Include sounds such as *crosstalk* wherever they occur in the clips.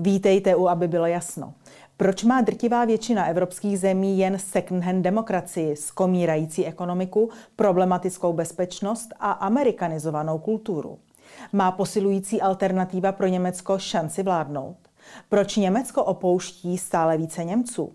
Vítejte u, aby bylo jasno. Proč má drtivá většina evropských zemí jen second-hand demokracii, skomírající ekonomiku, problematickou bezpečnost a amerikanizovanou kulturu? Má posilující alternativa pro Německo šanci vládnout? Proč Německo opouští stále více Němců?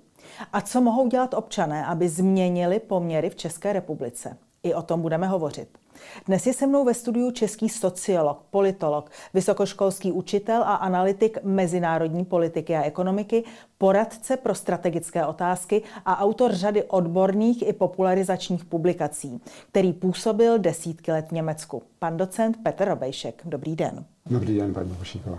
A co mohou dělat občané, aby změnili poměry v České republice? I o tom budeme hovořit. Dnes je se mnou ve studiu český sociolog, politolog, vysokoškolský učitel a analytik mezinárodní politiky a ekonomiky, poradce pro strategické otázky a autor řady odborných i popularizačních publikací, který působil desítky let v Německu. Pan docent Petr Robejšek. Dobrý den. Dobrý den, paní Bošíková.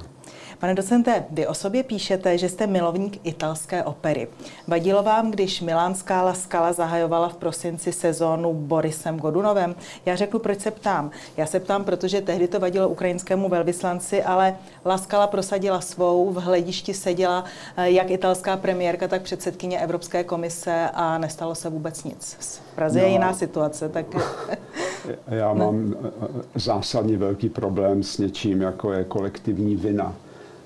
Pane docente, vy o sobě píšete, že jste milovník italské opery. Vadilo vám, když Milánská La Scala zahajovala v prosinci sezónu Borisem Godunovem? Já řeknu, proč se ptám. Já se ptám, protože tehdy to vadilo ukrajinskému velvyslanci, ale La Scala prosadila svou, v hledišti seděla eh, jak italská premiérka, tak předsedkyně Evropské komise a nestalo se vůbec nic. V Praze no. je jiná situace, tak... Já mám ne. zásadně velký problém s něčím, jako je kolektivní vina.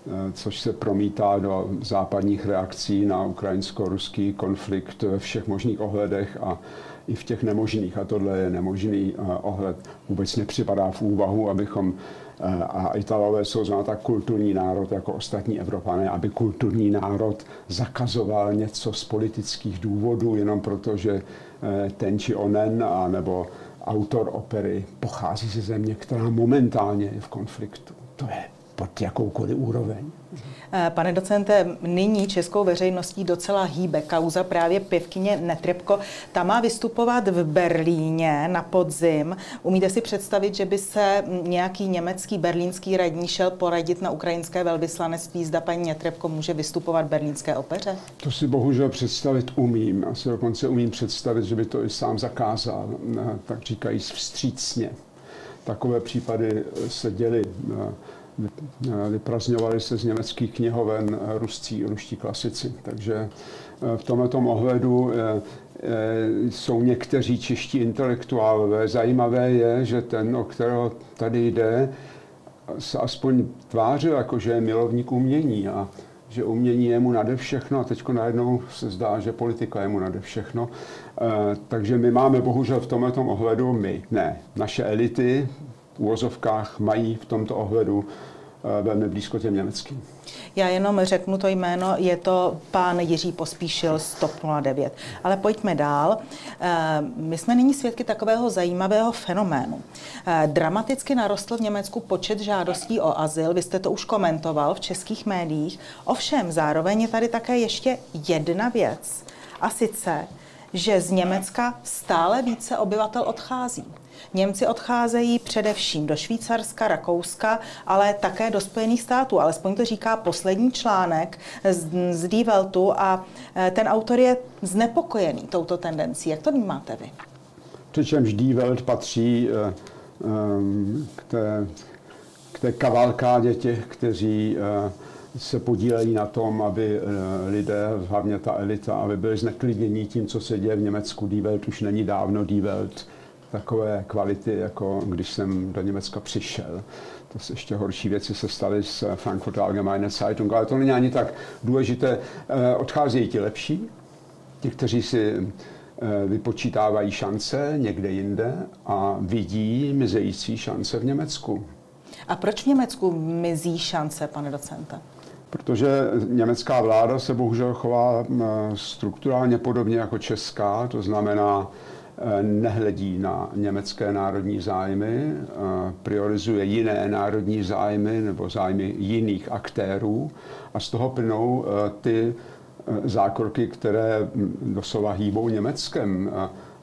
Eh, což se promítá do západních reakcí na ukrajinsko-ruský konflikt ve všech možných ohledech a i v těch nemožných. A tohle je nemožný eh, ohled. Vůbec nepřipadá v úvahu, abychom eh, a Italové jsou zrovna tak kulturní národ jako ostatní Evropané, aby kulturní národ zakazoval něco z politických důvodů jenom proto, že ten či onen, a nebo autor opery pochází ze země, která momentálně je v konfliktu. To je pod jakoukoliv úroveň. Eh, pane docente, nyní českou veřejností docela hýbe kauza právě pěvkyně Netrebko. Ta má vystupovat v Berlíně na podzim. Umíte si představit, že by se nějaký německý berlínský radní šel poradit na ukrajinské velvyslanectví, zda paní Netrebko může vystupovat v berlínské opeře? To si bohužel představit umím. Asi dokonce umím představit, že by to i sám zakázal, eh, tak říkají vstřícně. Takové případy se děly eh, vyprazňovali se z německých knihoven ruscí, ruští klasici. Takže eh, v tomto ohledu eh, eh, jsou někteří čeští intelektuálové. Zajímavé je, že ten, o kterého tady jde, se aspoň tvářil jako, že je milovník umění a že umění je mu nade všechno a teď najednou se zdá, že politika je mu nade všechno. Takže my máme bohužel v tomto ohledu, my, ne, naše elity úvozovkách mají v tomto ohledu Eh, velmi blízko těm německým. Já jenom řeknu to jméno, je to pán Jiří Pospíšil z TOP 09. Ale pojďme dál. Eh, my jsme nyní svědky takového zajímavého fenoménu. Eh, dramaticky narostl v Německu počet žádostí o azyl, vy jste to už komentoval v českých médiích. Ovšem zároveň je tady také ještě jedna věc. A sice, že z Německa stále více obyvatel odchází. Němci odcházejí především do Švýcarska, Rakouska, ale také do Spojených států. Alespoň to říká poslední článek z, z Die Weltu a e, ten autor je znepokojený touto tendencí. Jak to vnímáte vy? Přičemž Die Welt patří e, e, k té, k té kavalkádě těch, kteří se podílejí na tom, aby lidé, hlavně ta elita, aby byli zneklidnění tím, co se děje v Německu. Die Welt už není dávno Die Welt takové kvality, jako když jsem do Německa přišel. To se ještě horší věci se staly z Frankfurter Allgemeine Zeitung, ale to není ani tak důležité. Eh, odcházejí ti lepší, ti, kteří si eh, vypočítávají šance někde jinde a vidí mizející šance v Německu. A proč v Německu mizí šance, pane docente? Protože německá vláda se bohužel chová eh, strukturálně podobně jako česká, to znamená, nehledí na německé národní zájmy, priorizuje jiné národní zájmy nebo zájmy jiných aktérů a z toho plynou e, ty e, zákroky, které doslova hýbou Německem.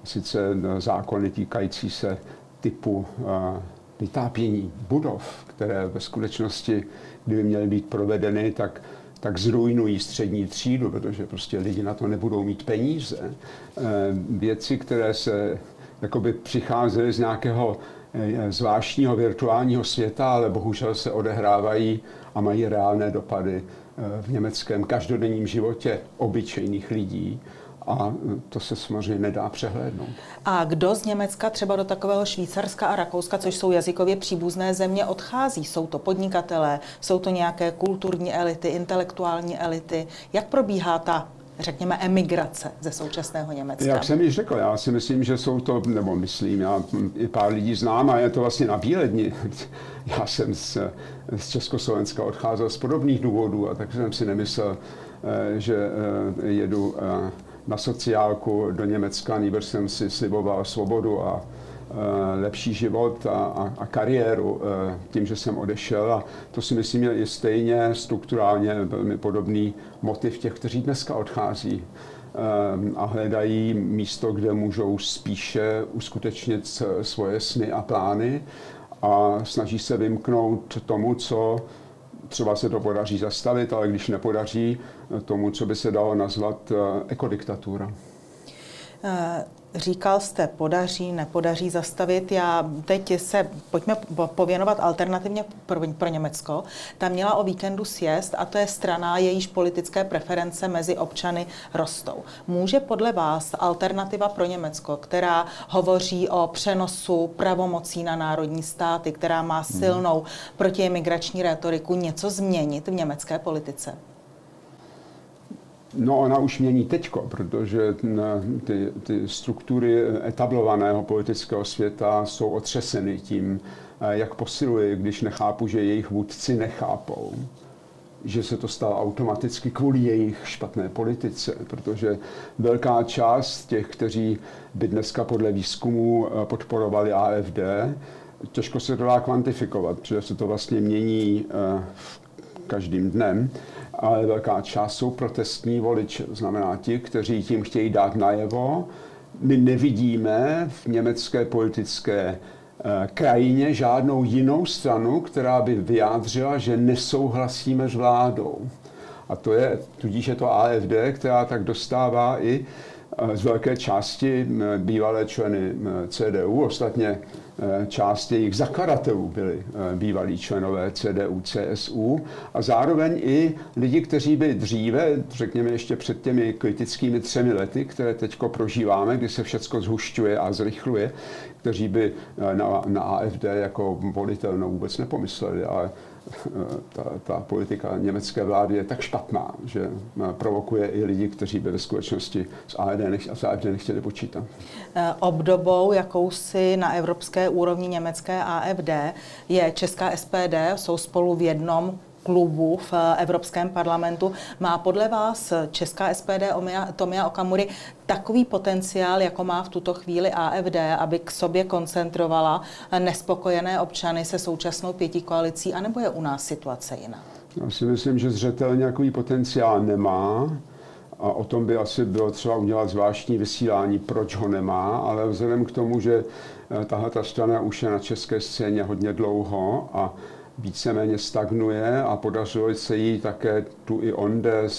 Sice zákony týkající se typu e, vytápění budov, které ve skutečnosti, kdyby měly být provedeny, tak tak zrujnují střední třídu, protože prostě lidi na to nebudou mít peníze. Eh, věci, které se jakoby přicházely z nějakého eh, zvláštního virtuálního světa, ale bohužel se odehrávají a mají reálné dopady eh, v německém každodenním životě obyčejných lidí. A to se samozřejmě nedá přehlédnout. A kdo z Německa třeba do takového Švýcarska a Rakouska, což jsou jazykově příbuzné země, odchází? Jsou to podnikatelé, jsou to nějaké kulturní elity, intelektuální elity? Jak probíhá ta řekněme, emigrace ze současného Německa? Jak jsem již řekl, já si myslím, že jsou to, nebo myslím, já i pár lidí znám a je to vlastně na bíledni. *laughs* Já jsem z, z Československa odcházel z podobných důvodů a tak jsem si nemyslel, eh, že eh, jedu eh, na sociálku do Německa, nýbrž jsem si sliboval svobodu a lepší život a, a, a kariéru tím, že jsem odešel. A to si myslím je stejně strukturálně velmi podobný motiv těch, kteří dneska odchází a hledají místo, kde můžou spíše uskutečnit svoje sny a plány a snaží se vymknout tomu, co třeba se to podaří zastavit, ale když nepodaří, tomu, co by se dalo nazvat eh, ekodiktatura. Eh, Říkal jste, podaří, nepodaří zastavit. Já teď se pojďme pověnovat alternativně pro, pro Německo. Tam měla o víkendu sjezd a to je strana, jejíž politické preference mezi občany rostou. Může podle vás alternativa pro Německo, která hovoří o přenosu pravomocí na národní státy, která má hmm. silnou protiimigrační retoriku, něco změnit v německé politice? No ona už mění teďko, protože ty, ty struktury etablovaného politického světa jsou otřeseny tím, eh, jak posiluje, když nechápu, že jejich vůdci nechápou že se to stalo automaticky kvůli jejich špatné politice, protože velká část těch, kteří by dneska podle výzkumu eh, podporovali AFD, těžko se to dá kvantifikovat, protože se to vlastně mění eh, každým dnem, ale velká část jsou protestní voliči, znamená ti, kteří tím chtějí dát najevo. My nevidíme v německé politické eh, krajině žádnou jinou stranu, která by vyjádřila, že nesouhlasíme s vládou. A to je, tudíž je to AFD, která tak dostává i z velké části bývalé členy CDU, ostatně část jejich zakladatelů byli e, bývalí členové CDU, CSU a zároveň i lidi, kteří by dříve, řekněme ještě před těmi kritickými třemi lety, které teď prožíváme, kdy se všechno zhušťuje a zrychluje, kteří by e, na, na AFD jako volitelnou vůbec nepomysleli, ale ta, ta politika německé vlády je tak špatná, že eh, provokuje i lidi, kteří by ve skutečnosti s AFD, nech, s AFD nechtěli počítat. Eh, obdobou jakousi na evropské úrovni německé AFD je česká SPD, jsou spolu v jednom klubu v eh, Evropském parlamentu. Má podle vás česká SPD Tomia Okamury takový potenciál, jako má v tuto chvíli AFD, aby k sobě koncentrovala nespokojené občany se současnou pěti koalicí, anebo je u nás situace jiná? Já si myslím, že zřetelně nějaký potenciál nemá. A o tom by asi bylo třeba udělat zvláštní vysílání, proč ho nemá, ale vzhledem k tomu, že eh, tahle ta strana už je na české scéně hodně dlouho a víceméně stagnuje a podařilo se jí také tu i onde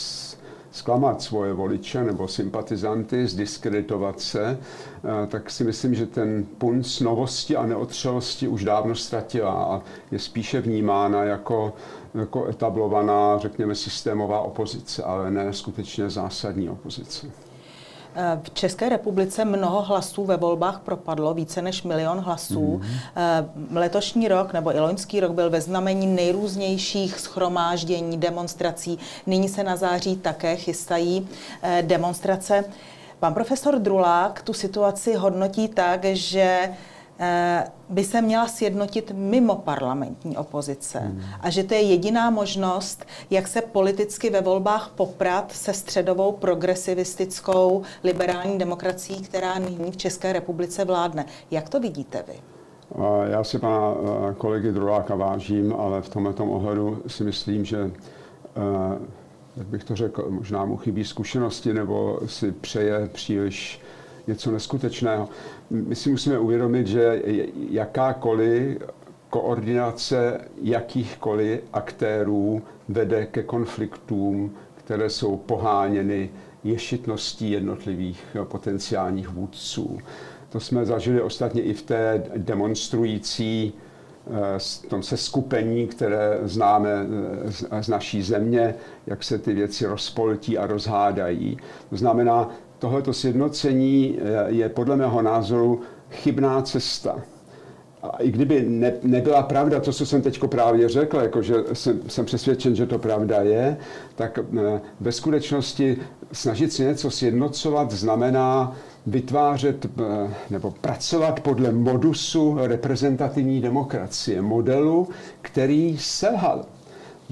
zklamat svoje voliče nebo sympatizanty, zdiskreditovat se, eh, tak si myslím, že ten punc novosti a neotřelosti už dávno ztratila a je spíše vnímána jako, jako etablovaná, řekněme, systémová opozice, ale ne skutečně zásadní opozice. V České republice mnoho hlasů ve volbách propadlo, více než milion hlasů. Mm-hmm. Letošní rok nebo i loňský rok byl ve znamení nejrůznějších schromáždění, demonstrací. Nyní se na září také chystají eh, demonstrace. Pan profesor Drulák tu situaci hodnotí tak, že by se měla sjednotit mimo parlamentní opozice. Hmm. A že to je jediná možnost, jak se politicky ve volbách poprat se středovou progresivistickou liberální demokracií, která nyní v České republice vládne. Jak to vidíte vy? Já si pana eh, kolegy Druláka vážím, ale v tomto ohledu si myslím, že eh, jak bych to řekl, možná mu chybí zkušenosti nebo si přeje příliš něco neskutečného. My si musíme uvědomit, že jakákoliv koordinace jakýchkoliv aktérů vede ke konfliktům, které jsou poháněny ješitností jednotlivých potenciálních vůdců. To jsme zažili ostatně i v té demonstrující eh, tom seskupení, které známe z naší země, jak se ty věci rozpoltí a rozhádají. To znamená, tohleto sjednocení je podle mého názoru chybná cesta. A i kdyby ne, nebyla pravda to, co jsem teď právě řekl, jako že jsem, jsem přesvědčen, že to pravda je, tak ve skutečnosti snažit si něco sjednocovat znamená vytvářet eh, nebo pracovat podle modusu reprezentativní demokracie, modelu, který selhal.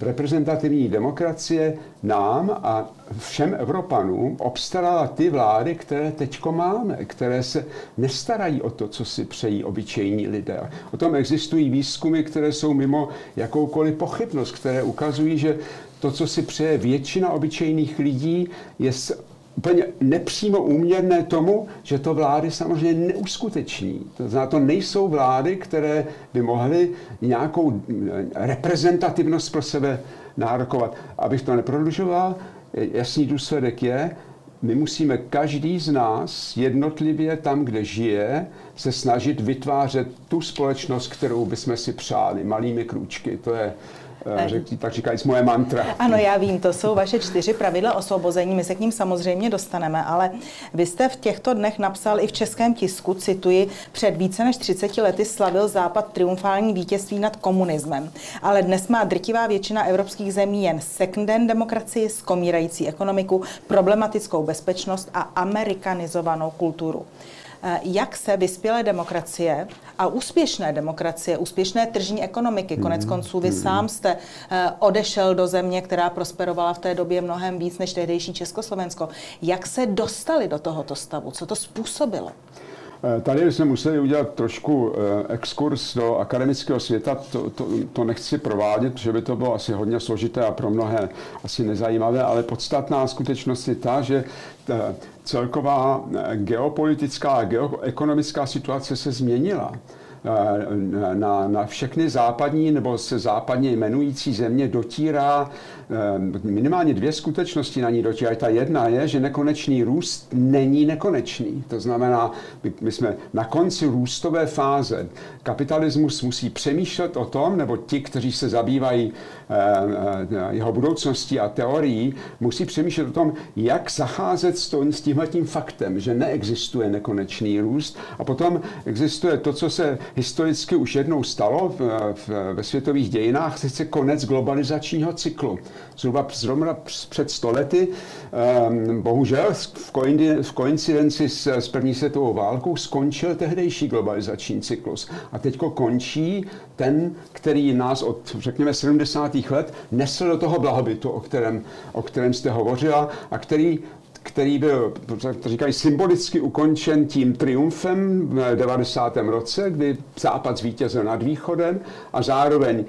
Reprezentativní demokracie nám a všem Evropanům obstarala ty vlády, které teďko máme, které se nestarají o to, co si přejí obyčejní lidé. O tom existují výzkumy, které jsou mimo jakoukoliv pochybnost, které ukazují, že to, co si přeje většina obyčejných lidí, je úplně nepřímo úměrné tomu, že to vlády samozřejmě neuskuteční. To znamená, to nejsou vlády, které by mohly nějakou reprezentativnost pro sebe nárokovat. Abych to neprodlužoval, jasný důsledek je, my musíme každý z nás jednotlivě tam, kde žije, se snažit vytvářet tu společnost, kterou bychom si přáli malými krůčky. To je Eh, řek, tak říkajíc moje mantra. Ano, já vím, to jsou vaše čtyři pravidla osvobození, my se k ním samozřejmě dostaneme, ale vy jste v těchto dnech napsal i v českém tisku, cituji, před více než 30 lety slavil Západ triumfální vítězství nad komunismem, ale dnes má drtivá většina evropských zemí jen second demokracii, skomírající ekonomiku, problematickou bezpečnost a amerikanizovanou kulturu. Eh, jak se vyspělé demokracie a úspěšné demokracie, úspěšné tržní ekonomiky, konec mm-hmm. konců vy mm-hmm. sám jste eh, odešel do země, která prosperovala v té době mnohem víc než tehdejší Československo. Jak se dostali do tohoto stavu? Co to způsobilo? Eh, tady jsme museli udělat trošku exkurs do akademického světa. To, to, to nechci provádět, protože by to bylo asi hodně složité a pro mnohé asi nezajímavé, ale podstatná skutečnost je ta, že celková eh, geopolitická a geoekonomická situace se změnila. Eh, na, na všechny západní nebo se západně jmenující země dotírá eh, minimálně dvě skutečnosti na ní dotírají. Ta jedna je, že nekonečný růst není nekonečný. To znamená, my, jsme na konci růstové fáze. Kapitalismus musí přemýšlet o tom, nebo ti, kteří se zabývají jeho budoucností a teorií, musí přemýšlet o tom, jak zacházet s, tímhletím faktem, že neexistuje nekonečný růst a potom existuje to, co se historicky už jednou stalo ve světových dějinách, sice konec globalizačního cyklu. Zhruba, zhruba před stolety, um, bohužel v, koincidenci s, první světovou válkou skončil tehdejší globalizační cyklus. A teďko končí ten, který nás od, řekněme, 70. let nesl do toho blahobytu, o kterém, o kterém jste hovořila, a který který byl, to říkají, symbolicky ukončen tím triumfem v 90. roce, kdy Západ zvítězil nad Východem a zároveň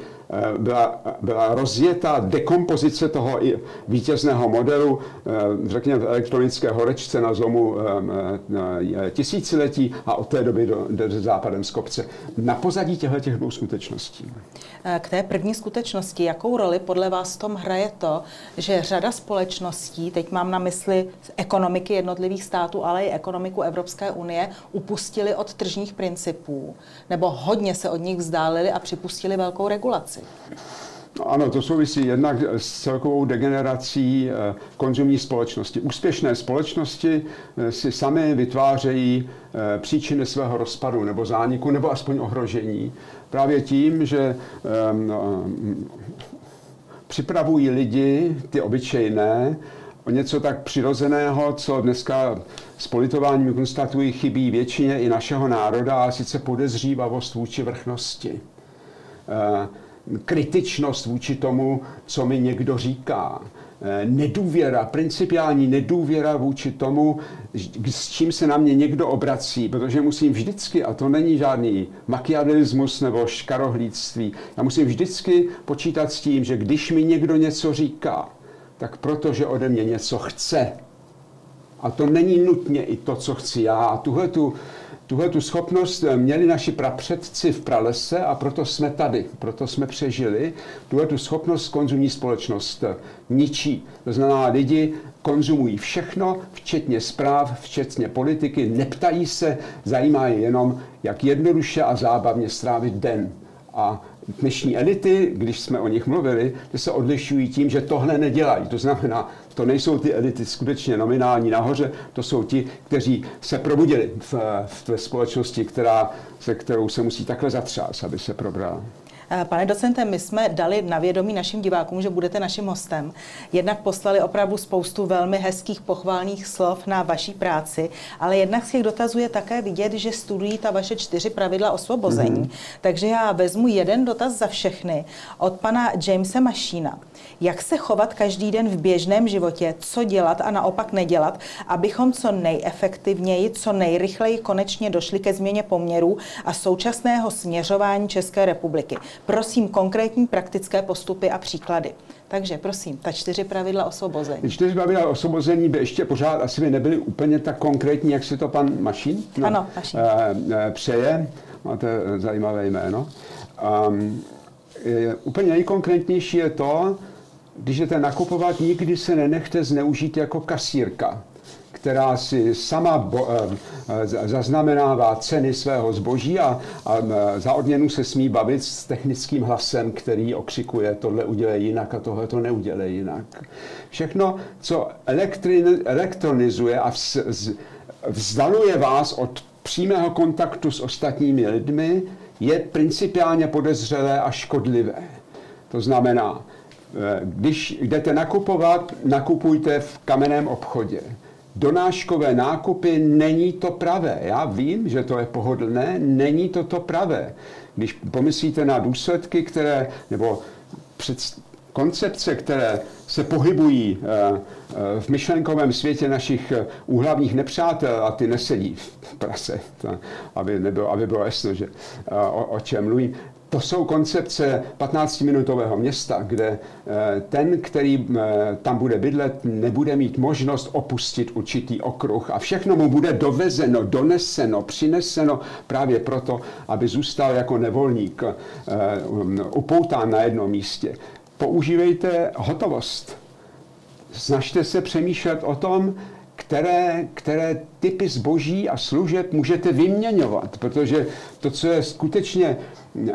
byla, byla rozjetá dekompozice toho vítězného modelu, eh, řekněme v elektronické horečce na zomu eh, tisíciletí a od té doby do, do západem z kopce. Na pozadí těchto těch dvou skutečností. K té první skutečnosti, jakou roli podle vás v tom hraje to, že řada společností, teď mám na mysli ekonomiky jednotlivých států, ale i ekonomiku Evropské unie, upustili od tržních principů, nebo hodně se od nich vzdálili a připustili velkou regulaci? Situaci. No ano, to souvisí jednak s celkovou degenerací eh, konzumní společnosti. Úspěšné společnosti eh, si sami vytvářejí eh, příčiny svého rozpadu nebo zániku, nebo aspoň ohrožení. Právě tím, že ehm, připravují lidi, ty obyčejné, o něco tak přirozeného, co dneska s politováním konstatují chybí většině i našeho národa, a sice podezřívavost vůči vrchnosti kritičnost vůči tomu, co mi někdo říká. Eh, nedůvěra, principiální nedůvěra vůči tomu, s čím se na mě někdo obrací, protože musím vždycky, a to není žádný makiavelismus nebo škarohlídství, já musím vždycky počítat s tím, že když mi někdo něco říká, tak protože ode mě něco chce. A to není nutně i to, co chci já. A tuhle tu Tuhle tu schopnost eh, měli naši prapředci v pralese a proto jsme tady, proto jsme přežili. Tuhle tu schopnost konzumní společnost eh, ničí. To znamená, lidi konzumují všechno, včetně zpráv, včetně politiky, neptají se, zajímá je jenom, jak jednoduše a zábavně strávit den. A dnešní elity, když jsme o nich mluvili, ty se odlišují tím, že tohle nedělají. To znamená, to nejsou ty elity skutečně nominální nahoře, to jsou ti, kteří se probudili v, v společnosti, která, se kterou se musí takhle zatřást, aby se probrala. Eh, pane docente, my jsme dali na vědomí našim divákům, že budete naším hostem. Jednak poslali opravdu spoustu velmi hezkých pochválných slov na vaší práci, ale jednak z těch dotazů je také vidět, že studují ta vaše čtyři pravidla osvobození. Mm-hmm. Takže já vezmu jeden dotaz za všechny od pana Jamesa Mašína. Jak se chovat každý den v běžném životě, co dělat a naopak nedělat, abychom co nejefektivněji, co nejrychleji konečně došli ke změně poměrů a současného směřování České republiky. Prosím konkrétní praktické postupy a příklady. Takže prosím, ta čtyři pravidla osvobození. Čtyři pravidla osvobození by ještě pořád asi by nebyly úplně tak konkrétní, jak si to pan Mašín no, ano, Mašín. E, přeje. Máte zajímavé jméno. Um, je, úplně nejkonkrétnější je to, když jdete nakupovat, nikdy se nenechte zneužít jako kasírka která si sama bo, e, zaznamenává ceny svého zboží a, a za odměnu se smí bavit s technickým hlasem, který okřikuje, tohle udělej jinak a tohle to neudělej jinak. Všechno, co elektronizuje a vz, vzdaluje vás od přímého kontaktu s ostatními lidmi, je principiálně podezřelé a škodlivé. To znamená, e, když jdete nakupovat, nakupujte v kamenném obchodě donáškové nákupy, není to pravé. Já vím, že to je pohodlné, není to to pravé. Když pomyslíte na důsledky, které, nebo před, koncepce, které se pohybují eh, eh, v myšlenkovém světě našich eh, úhlavních nepřátel a ty nesedí v prase, aby, nebylo, aby bylo jasno, že, o, o čem mluvím, to jsou koncepce 15-minutového města, kde eh, ten, který eh, tam bude bydlet, nebude mít možnost opustit určitý okruh a všechno mu bude dovezeno, doneseno, přineseno právě proto, aby zůstal jako nevolník eh, upoután na jednom místě. Používejte hotovost. Snažte se přemýšlet o tom, které, které typy zboží a služeb můžete vyměňovat, protože to, co je skutečně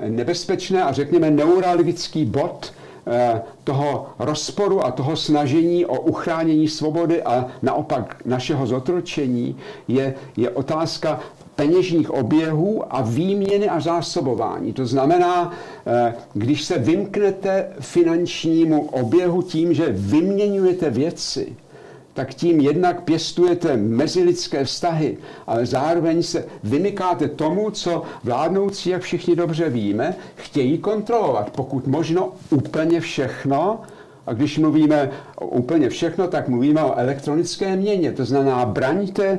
nebezpečné a řekněme neuralgický bod eh, toho rozporu a toho snažení o uchránění svobody a naopak našeho zotročení je, je otázka peněžních oběhů a výměny a zásobování. To znamená, eh, když se vymknete finančnímu oběhu tím, že vyměňujete věci, tak tím jednak pěstujete mezilidské vztahy, ale zároveň se vymykáte tomu, co vládnoucí, jak všichni dobře víme, chtějí kontrolovat. Pokud možno úplně všechno, a když mluvíme úplně všechno, tak mluvíme o elektronické měně. To znamená, braňte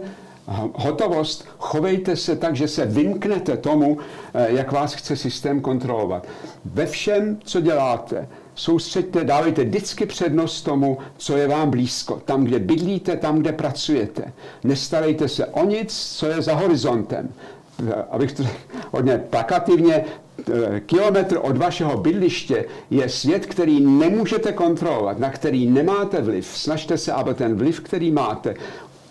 hotovost, chovejte se tak, že se vymknete tomu, eh, jak vás chce systém kontrolovat. Ve všem, co děláte, soustřeďte, dávejte vždycky přednost tomu, co je vám blízko. Tam, kde bydlíte, tam, kde pracujete. Nestarejte se o nic, co je za horizontem. Abych to hodně plakativně, kilometr od vašeho bydliště je svět, který nemůžete kontrolovat, na který nemáte vliv. Snažte se, aby ten vliv, který máte,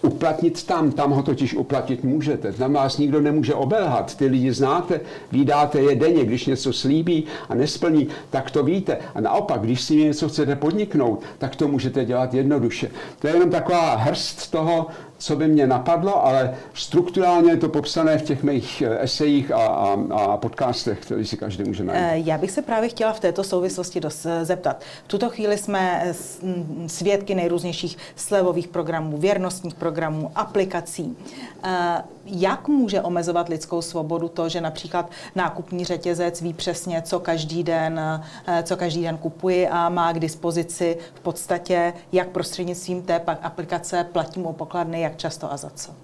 uplatnit tam, tam ho totiž uplatnit můžete. Tam vás nikdo nemůže obelhat. Ty lidi znáte, vydáte je denně, když něco slíbí a nesplní, tak to víte. A naopak, když si něco chcete podniknout, tak to můžete dělat jednoduše. To je jenom taková hrst toho, co by mě napadlo, ale strukturálně je to popsané v těch mých eh, esejích a, a, a podcastech, které si každý může najít. Eh, já bych se právě chtěla v této souvislosti dos, eh, zeptat. V tuto chvíli jsme svědky nejrůznějších slevových programů, věrnostních programů, aplikací. Jak může omezovat lidskou svobodu to, že například nákupní řetězec ví přesně, co každý den, co každý den kupuje a má k dispozici v podstatě, jak prostřednictvím té aplikace platím o pokladny, jak jak často a za co?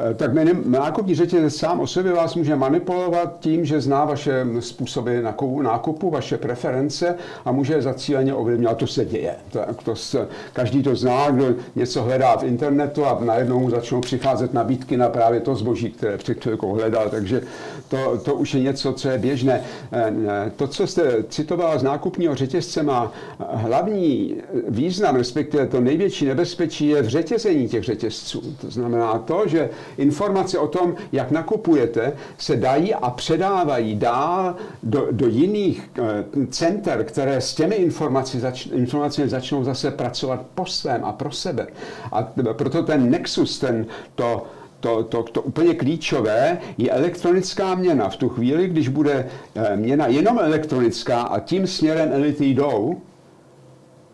Eh, tak nákupní řetězec sám o sobě vás může manipulovat tím, že zná vaše způsoby nákupu, vaše preference a může zacíleně ovlivňovat. To se děje. To, to se, každý to zná, kdo něco hledá v internetu a najednou začnou přicházet nabídky na právě to zboží, které před chvilkou hledal. Takže to, to už je něco, co je běžné. Eh, to, co jste citovala z nákupního řetězce, má hlavní význam, respektive to největší nebezpečí je v řetězení těch řetězců. To znamená to, že informace o tom, jak nakupujete, se dají a předávají dál do, do jiných eh, center, které s těmi informaci zač, informacemi začnou zase pracovat po svém a pro sebe. A proto ten nexus, ten, to, to, to, to úplně klíčové je elektronická měna. V tu chvíli, když bude eh, měna jenom elektronická a tím směrem elity jdou,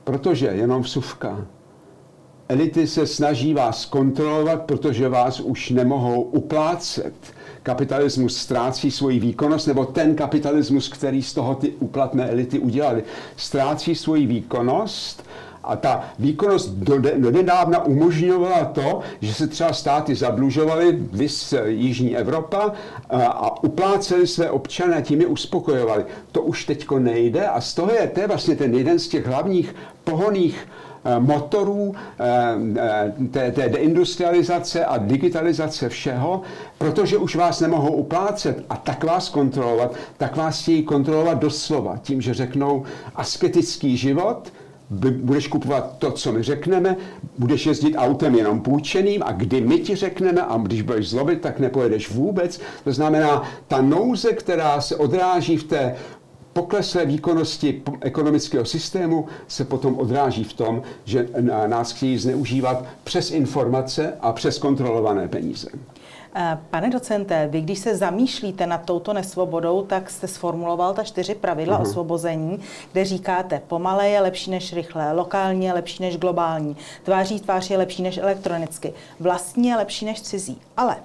protože jenom vsuvka. Elity se snaží vás kontrolovat, protože vás už nemohou uplácet. Kapitalismus ztrácí svoji výkonnost, nebo ten kapitalismus, který z toho ty uplatné elity udělali, ztrácí svoji výkonnost a ta výkonnost nedávna umožňovala to, že se třeba státy zadlužovaly, vys Jižní Evropa, a, a upláceli své občany a tím je uspokojovali. To už teďko nejde a z toho je, to je vlastně ten jeden z těch hlavních pohoných eh, motorů eh, eh, té, té deindustrializace a digitalizace všeho, protože už vás nemohou uplácet a tak vás kontrolovat, tak vás chtějí kontrolovat doslova tím, že řeknou asketický život, budeš kupovat to, co my řekneme, budeš jezdit autem jenom půjčeným a kdy my ti řekneme a když budeš zlobit, tak nepojedeš vůbec. To znamená, ta nouze, která se odráží v té pokleslé výkonnosti ekonomického systému se potom odráží v tom, že nás chtějí zneužívat přes informace a přes kontrolované peníze. Eh, pane docente, vy když se zamýšlíte nad touto nesvobodou, tak jste sformuloval ta čtyři pravidla uh-huh. osvobození, kde říkáte, pomalé je lepší než rychlé, lokální je lepší než globální, tváří tvář je lepší než elektronicky, vlastní je lepší než cizí. Ale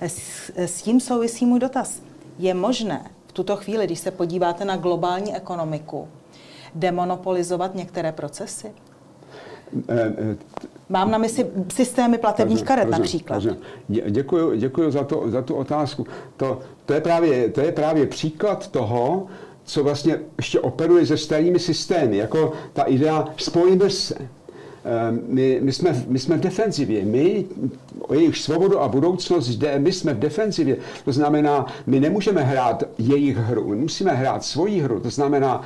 s, s tím souvisí můj dotaz. Je možné v tuto chvíli, když se podíváte na globální ekonomiku, demonopolizovat některé procesy? Mám na mysli systémy platebních karet rozumím, například. Rozumím. Děkuji, děkuji za, to, za tu otázku. To, to, je právě, to je právě příklad toho, co vlastně ještě operuje se starými systémy, jako ta idea spojíme se. Ehm, my, my, jsme, my jsme v defenzivě. My o jejich svobodu a budoucnost jde, my jsme v defenzivě. To znamená, my nemůžeme hrát jejich hru, my musíme hrát svoji hru. To znamená,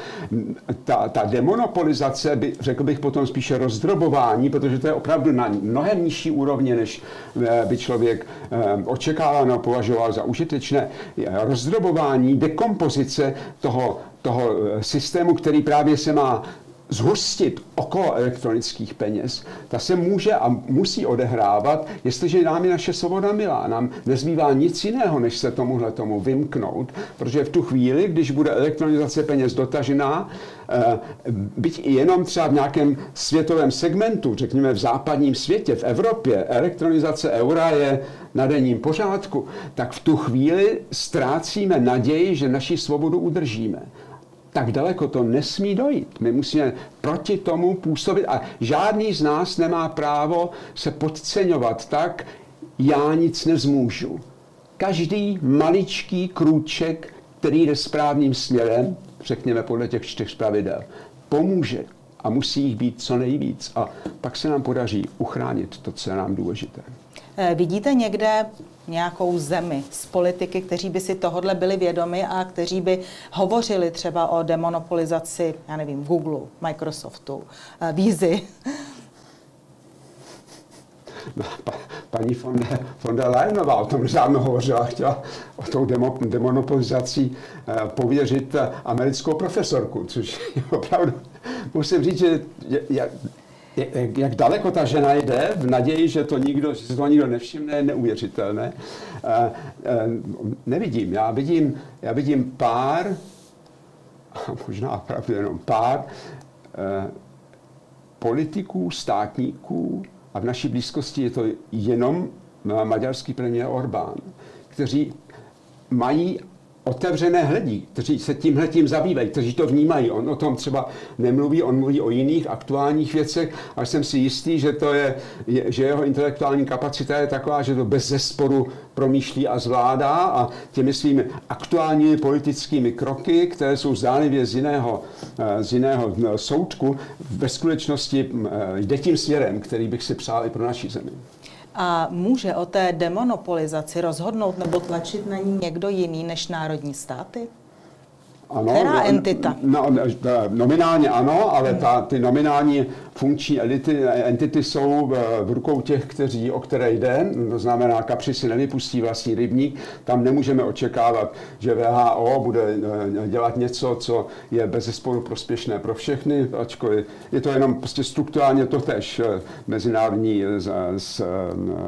ta, ta demonopolizace, by, řekl bych potom spíše rozdrobování, protože to je opravdu na mnohem nižší úrovni, než eh, by člověk ehm, očekával nebo považoval za užitečné. Rozdrobování, dekompozice toho, toho eh, systému, který právě se má zhustit okolo elektronických peněz, ta se může a musí odehrávat, jestliže nám je naše svoboda milá. Nám nezbývá nic jiného, než se tomuhle tomu vymknout, protože v tu chvíli, když bude elektronizace peněz dotažená, eh, byť i jenom třeba v nějakém světovém segmentu, řekněme v západním světě, v Evropě, elektronizace eura je na denním pořádku, tak v tu chvíli ztrácíme naději, že naši svobodu udržíme tak daleko to nesmí dojít. My musíme proti tomu působit a žádný z nás nemá právo se podceňovat tak, já nic nezmůžu. Každý maličký krůček, který jde správným směrem, řekněme podle těch čtyř pravidel, pomůže a musí jich být co nejvíc a pak se nám podaří uchránit to, co je nám důležité. Eh, vidíte někde nějakou zemi z politiky, kteří by si tohodle byli vědomi a kteří by hovořili třeba o demonopolizaci, já nevím, Google, Microsoftu, eh, Vízy? No, paní von der, von der Leyenová o tom žádno hovořila, chtěla o tou demo, demonopolizací eh, pověřit americkou profesorku, což je *laughs* opravdu, musím říct, že je, jak daleko ta žena jde v naději, že to nikdo, že se to nikdo nevšimne, je neuvěřitelné. Nevidím, já vidím, já vidím pár, možná opravdu jenom pár, politiků, státníků, a v naší blízkosti je to jenom maďarský premiér Orbán, kteří mají otevřené hledí, kteří se tímhle tím zabývají, kteří to vnímají. On o tom třeba nemluví, on mluví o jiných aktuálních věcech, ale jsem si jistý, že, to je, že jeho intelektuální kapacita je taková, že to bez zesporu promýšlí a zvládá a těmi svými aktuálními politickými kroky, které jsou zdánlivě z jiného, eh, z jiného eh, soudku, ve skutečnosti eh, jde tím směrem, který bych si přál i pro naší zemi. A může o té demonopolizaci rozhodnout nebo tlačit na ní někdo jiný než národní státy? Ano, Která no, entita? No, no, nominálně ano, ale ta, ty nominální funkční elity, entity jsou v rukou těch, kteří, o které jde, to znamená, kapři si nevypustí vlastní rybník, tam nemůžeme očekávat, že VHO bude eh, dělat něco, co je bez sporu prospěšné pro všechny, ačkoliv je to jenom prostě strukturálně to tež eh, mezinárodní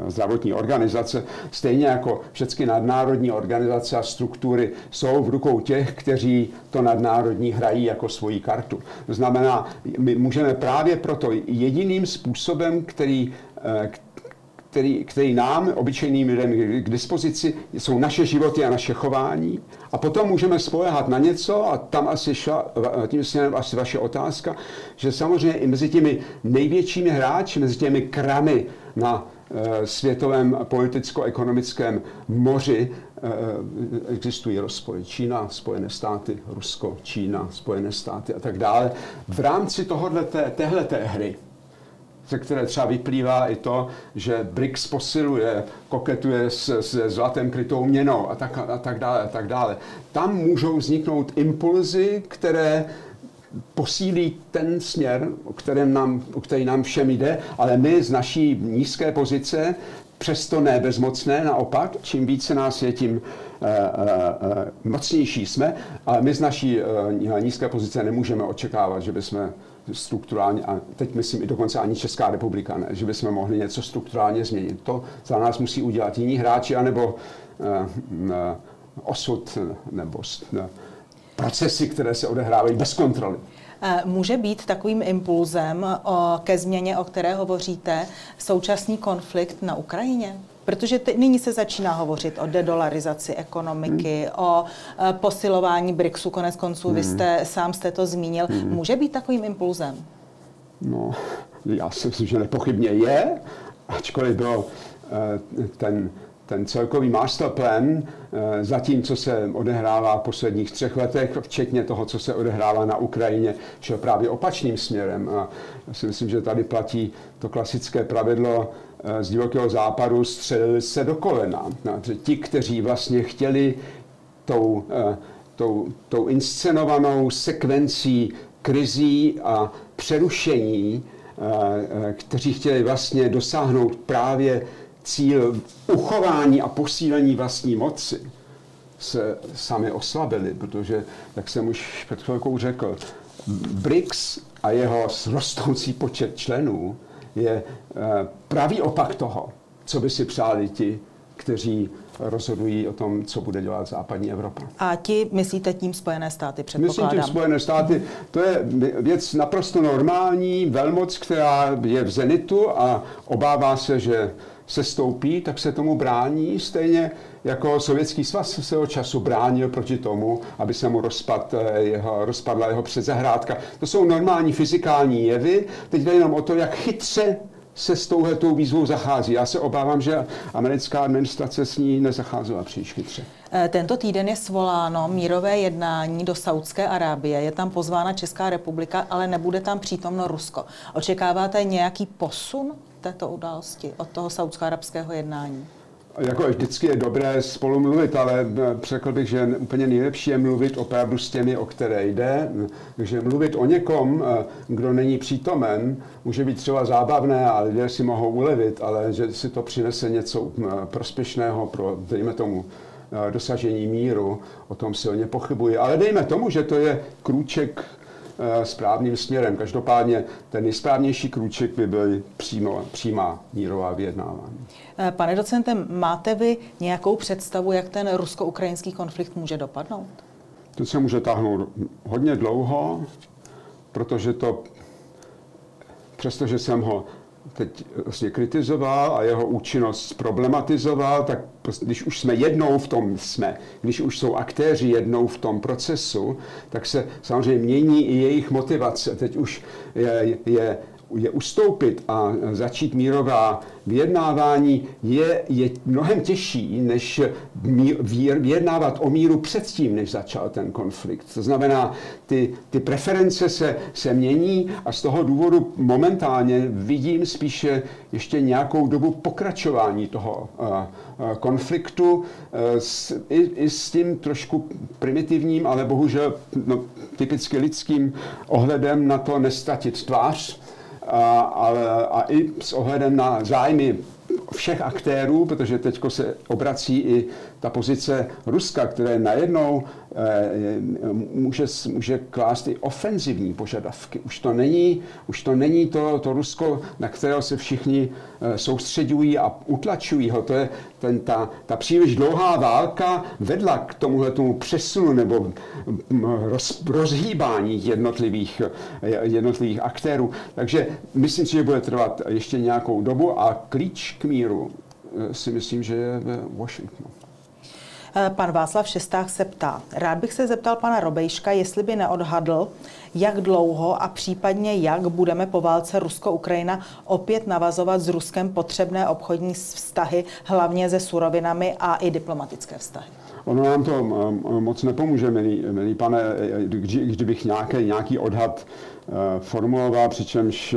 zdravotní organizace, stejně jako všechny nadnárodní organizace a struktury jsou v rukou těch, kteří to nadnárodní hrají jako svoji kartu. To znamená, my můžeme právě proto jediným způsobem, který, eh, který, který nám, obyčejným lidem, k dispozici, jsou naše životy a naše chování. A potom můžeme spolehat na něco, a tam asi šla, tím směrem asi vaše otázka, že samozřejmě i mezi těmi největšími hráči, mezi těmi kramy na Eh, světovém politicko-ekonomickém moři eh, existují rozpory. Čína, Spojené státy, Rusko, Čína, Spojené státy a tak dále. V rámci tohoto, téhleté hry, ze které třeba vyplývá i to, že BRICS posiluje, koketuje s, s zlatem krytou měnou a tak, a tak dále a tak dále. Tam můžou vzniknout impulzy, které posílí ten směr, o, kterém nám, o který nám všem jde, ale my z naší nízké pozice, přesto ne bezmocné, naopak, čím více nás je, tím uh, uh, mocnější jsme, ale my z naší nízké pozice nemůžeme očekávat, že bychom strukturálně, a teď myslím i dokonce ani Česká republika, ne, že bychom mohli něco strukturálně změnit. To za nás musí udělat jiní hráči, anebo osud, nebo procesy, které se odehrávají bez kontroly. Eh, může být takovým impulzem ke změně, o které hovoříte, současný konflikt na Ukrajině? Protože ty, nyní se začíná hovořit o dedolarizaci ekonomiky, hmm. o eh, posilování BRICSu, konec konců, hmm. vy jste sám jste to zmínil. Hmm. Může být takovým impulzem? No, já si myslím, že nepochybně je, ačkoliv bylo eh, ten ten celkový masterplan, eh, za tím, co se odehrává v posledních třech letech, včetně toho, co se odehrává na Ukrajině, šel právě opačným směrem. A já si myslím, že tady platí to klasické pravidlo eh, z divokého západu, střelili se do kolena. Ti, kteří vlastně chtěli tou, eh, tou, tou inscenovanou sekvencí krizí a přerušení, kteří chtěli vlastně dosáhnout právě cíl uchování a posílení vlastní moci se sami oslabili, protože, jak jsem už před chvilkou řekl, BRICS a jeho rostoucí počet členů je eh, pravý opak toho, co by si přáli ti, kteří rozhodují o tom, co bude dělat západní Evropa. A ti myslíte tím Spojené státy, předpokládám? Myslím tím Spojené státy. To je věc naprosto normální, velmoc, která je v zenitu a obává se, že se stoupí, tak se tomu brání, stejně jako Sovětský svaz se svého času bránil proti tomu, aby se mu rozpad, eh, jeho, rozpadla jeho předzahrádka. To jsou normální fyzikální jevy. Teď jde jenom o to, jak chytře se s touhletou výzvou zachází. Já se obávám, že americká administrace s ní nezacházela příliš chytře. Eh, tento týden je svoláno mírové jednání do Saudské Arábie. Je tam pozvána Česká republika, ale nebude tam přítomno Rusko. Očekáváte nějaký posun této události, od toho saudsko-arabského jednání? Jako vždycky je dobré spolu mluvit, ale eh, řekl bych, že úplně nejlepší je mluvit opravdu s těmi, o které jde. Takže mluvit o někom, eh, kdo není přítomen, může být třeba zábavné a lidé si mohou ulevit, ale že si to přinese něco eh, prospěšného pro, dejme tomu, dosažení míru, o tom silně pochybuji. Ale dejme tomu, že to je krůček správným směrem. Každopádně ten nejsprávnější krůček by byl přímo, přímá mírová vyjednávání. Eh, pane docentem, máte vy nějakou představu, jak ten rusko-ukrajinský konflikt může dopadnout? To se může táhnout hodně dlouho, protože to, přestože jsem ho teď vlastně kritizoval a jeho účinnost problematizoval, tak když už jsme jednou v tom jsme, když už jsou aktéři jednou v tom procesu, tak se samozřejmě mění i jejich motivace. Teď už je, je je ustoupit a začít mírová vyjednávání je, je mnohem těžší, než vyjednávat o míru předtím, než začal ten konflikt. To znamená, ty, ty preference se, se mění a z toho důvodu momentálně vidím spíše ještě nějakou dobu pokračování toho uh, uh, konfliktu uh, s, i, i s tím trošku primitivním, ale bohužel no, typicky lidským ohledem na to nestratit tvář, a, a, a i s ohledem na zájmy všech aktérů, protože teď se obrací i ta pozice Ruska, které najednou může, může klást i ofenzivní požadavky. Už to není, už to, není to, to Rusko, na kterého se všichni eh, soustředují a utlačují ho. To je ten, ta, ta příliš dlouhá válka vedla k tomuhle tomu přesunu nebo mm, roz, rozhýbání jednotlivých, eh, jednotlivých aktérů. Takže myslím si, že bude trvat ještě nějakou dobu a klíč k míru si myslím, že je ve Washingtonu. Eh, pan Václav Šesták se ptá. Rád bych se zeptal pana Robejška, jestli by neodhadl, jak dlouho a případně jak budeme po válce Rusko-Ukrajina opět navazovat s Ruskem potřebné obchodní vztahy, hlavně se surovinami a i diplomatické vztahy. Ono nám to eh, moc nepomůže, milý, milý pane, kdybych nějaký, nějaký odhad eh, formuloval, přičemž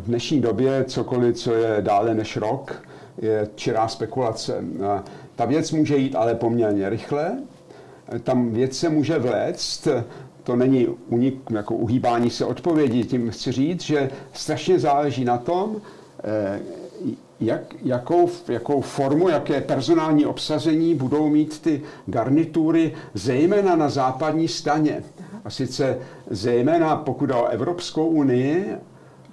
v dnešní době cokoliv, co je dále než rok, je čirá spekulace. Ta věc může jít ale poměrně rychle, tam věc se může vléct, to není unik, jako uhýbání se odpovědi, tím chci říct, že strašně záleží na tom, eh, jak, jakou, jakou formu, jaké personální obsazení budou mít ty garnitury, zejména na západní staně. A sice zejména pokud o Evropskou unii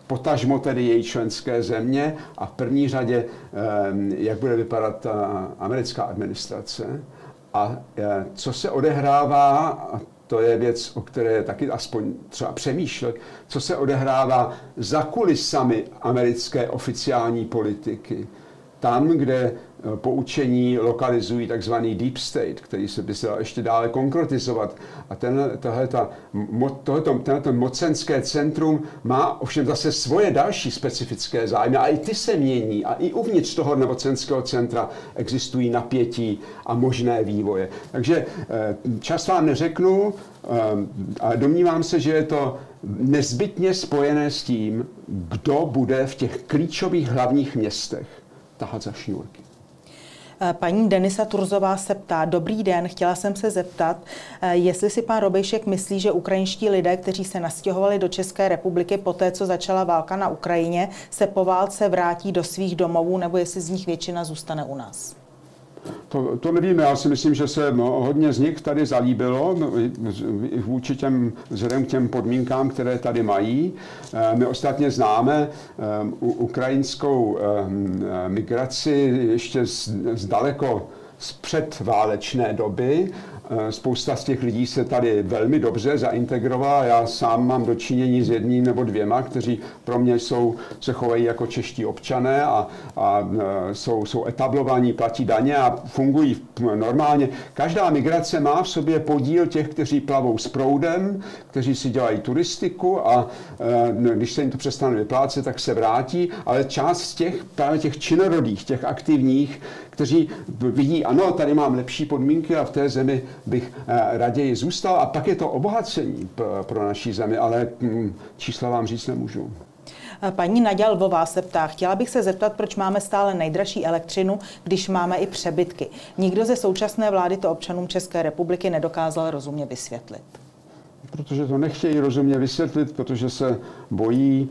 potažmo tedy její členské země a v první řadě, ehm, jak bude vypadat ta americká administrace a eh, co se odehrává, a to je věc, o které taky aspoň třeba přemýšlet, co se odehrává za kulisami americké oficiální politiky. Tam, kde Eh, poučení lokalizují takzvaný deep state, který se by se dal ještě dále konkretizovat. A ten, mocenské centrum má ovšem zase svoje další specifické zájmy a i ty se mění a i uvnitř toho mocenského centra existují napětí a možné vývoje. Takže eh, čas vám neřeknu, eh, ale domnívám se, že je to nezbytně spojené s tím, kdo bude v těch klíčových hlavních městech tahat za šňůrky. Eh, paní Denisa Turzová se ptá, dobrý den, chtěla jsem se zeptat, eh, jestli si pan Robejšek myslí, že ukrajinští lidé, kteří se nastěhovali do České republiky po té, co začala válka na Ukrajině, se po válce vrátí do svých domovů, nebo jestli z nich většina zůstane u nás? To, to nevíme, já si myslím, že se no, hodně z nich tady zalíbilo no, vůči těm, vzhledem k těm podmínkám, které tady mají. Eh, my ostatně známe um, ukrajinskou um, migraci ještě z, z daleko z předválečné doby Eh, spousta z těch lidí se tady velmi dobře zaintegrovala. Já sám mám dočinění s jedním nebo dvěma, kteří pro mě jsou, se chovají jako čeští občané a, a eh, jsou, jsou etablovaní, platí daně a fungují normálně. Každá migrace má v sobě podíl těch, kteří plavou s proudem, kteří si dělají turistiku a eh, když se jim to přestane vyplácet, tak se vrátí, ale část z těch, právě těch činorodých, těch aktivních, kteří vidí, ano, tady mám lepší podmínky a v té zemi bych eh, raději zůstal. A pak je to obohacení pro naší zemi, ale hm, čísla vám říct nemůžu. Eh, paní Naděl Lvová se ptá, chtěla bych se zeptat, proč máme stále nejdražší elektřinu, když máme i přebytky. Nikdo ze současné vlády to občanům České republiky nedokázal rozumně vysvětlit. Protože to nechtějí rozumně vysvětlit, protože se bojí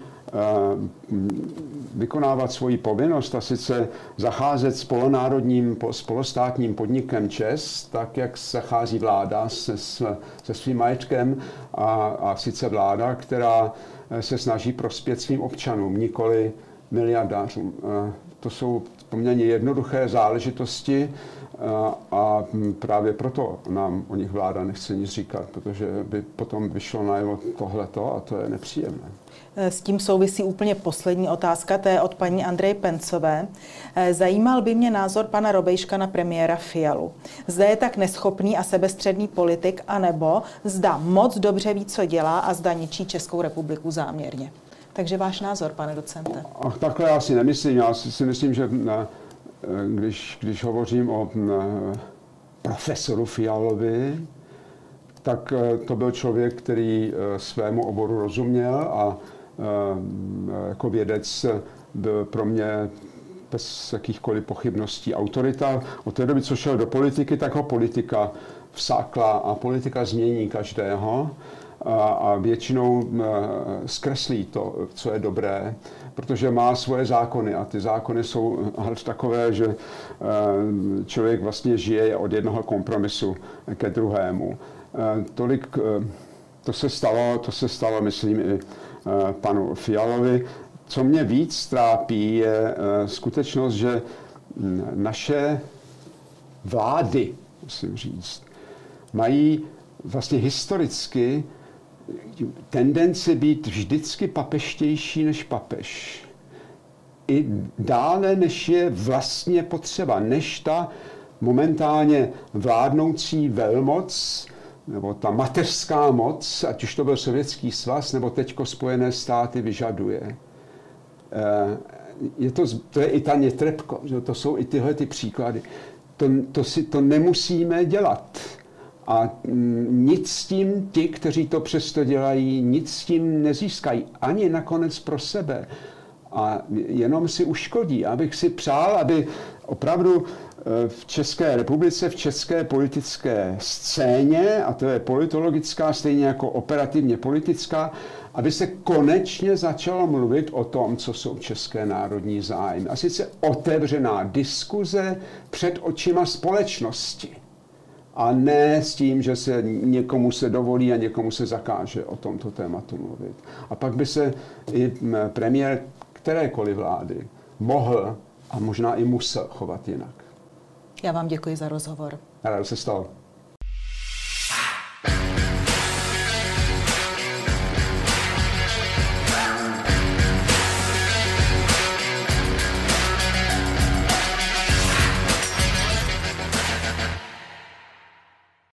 vykonávat svoji povinnost a sice zacházet s polonárodním, s polostátním podnikem ČES, tak jak zachází vláda se, se svým majetkem a, a sice vláda, která eh, se snaží prospět svým občanům, nikoli miliardářům. Eh, to jsou poměrně jednoduché záležitosti a právě proto nám o nich vláda nechce nic říkat, protože by potom vyšlo najevo tohleto a to je nepříjemné. Eh, s tím souvisí úplně poslední otázka, to je od paní Andreje Pencové. Eh, zajímal by mě názor pana Robejška na premiéra Fialu. Zda je tak neschopný a sebestředný politik, anebo zda moc dobře ví, co dělá a zda ničí Českou republiku záměrně. Takže váš názor, pane docente. Ach, takhle já si nemyslím. Já si, myslím, že ne, eh, když, když hovořím o ne, profesoru Fialovi, tak to byl člověk, který svému oboru rozuměl a jako vědec byl pro mě bez jakýchkoliv pochybností autorita. Od té doby, co šel do politiky, tak ho politika vsákla a politika změní každého. a většinou zkreslí to, co je dobré, protože má svoje zákony a ty zákony jsou takové, že člověk vlastně žije od jednoho kompromisu ke druhému. Tolik, to se stalo, to se stalo, myslím, i panu Fialovi. Co mě víc trápí, je skutečnost, že naše vlády, musím říct, mají vlastně historicky tendenci být vždycky papeštější než papež. I dále, než je vlastně potřeba, než ta momentálně vládnoucí velmoc, nebo ta mateřská moc, ať už to byl Sovětský svaz, nebo teďko Spojené státy vyžaduje. Eh, je to, to je i ta Nětrepko, že to jsou i tyhle ty příklady. To, to, si, to nemusíme dělat. A nic s tím ti, kteří to přesto dělají, nic s tím nezískají. Ani nakonec pro sebe. A jenom si uškodí. Abych si přál, aby opravdu e, v České republice, v české politické scéně, a to je politologická, stejně jako operativně politická, aby se konečně začalo mluvit o tom, co jsou české národní zájmy. A sice otevřená diskuze před očima společnosti a ne s tím, že se někomu se dovolí a někomu se zakáže o tomto tématu mluvit. A pak by se i premiér kterékoliv vlády mohl a možná i musel chovat jinak. Já vám děkuji za rozhovor. Rád se stalo.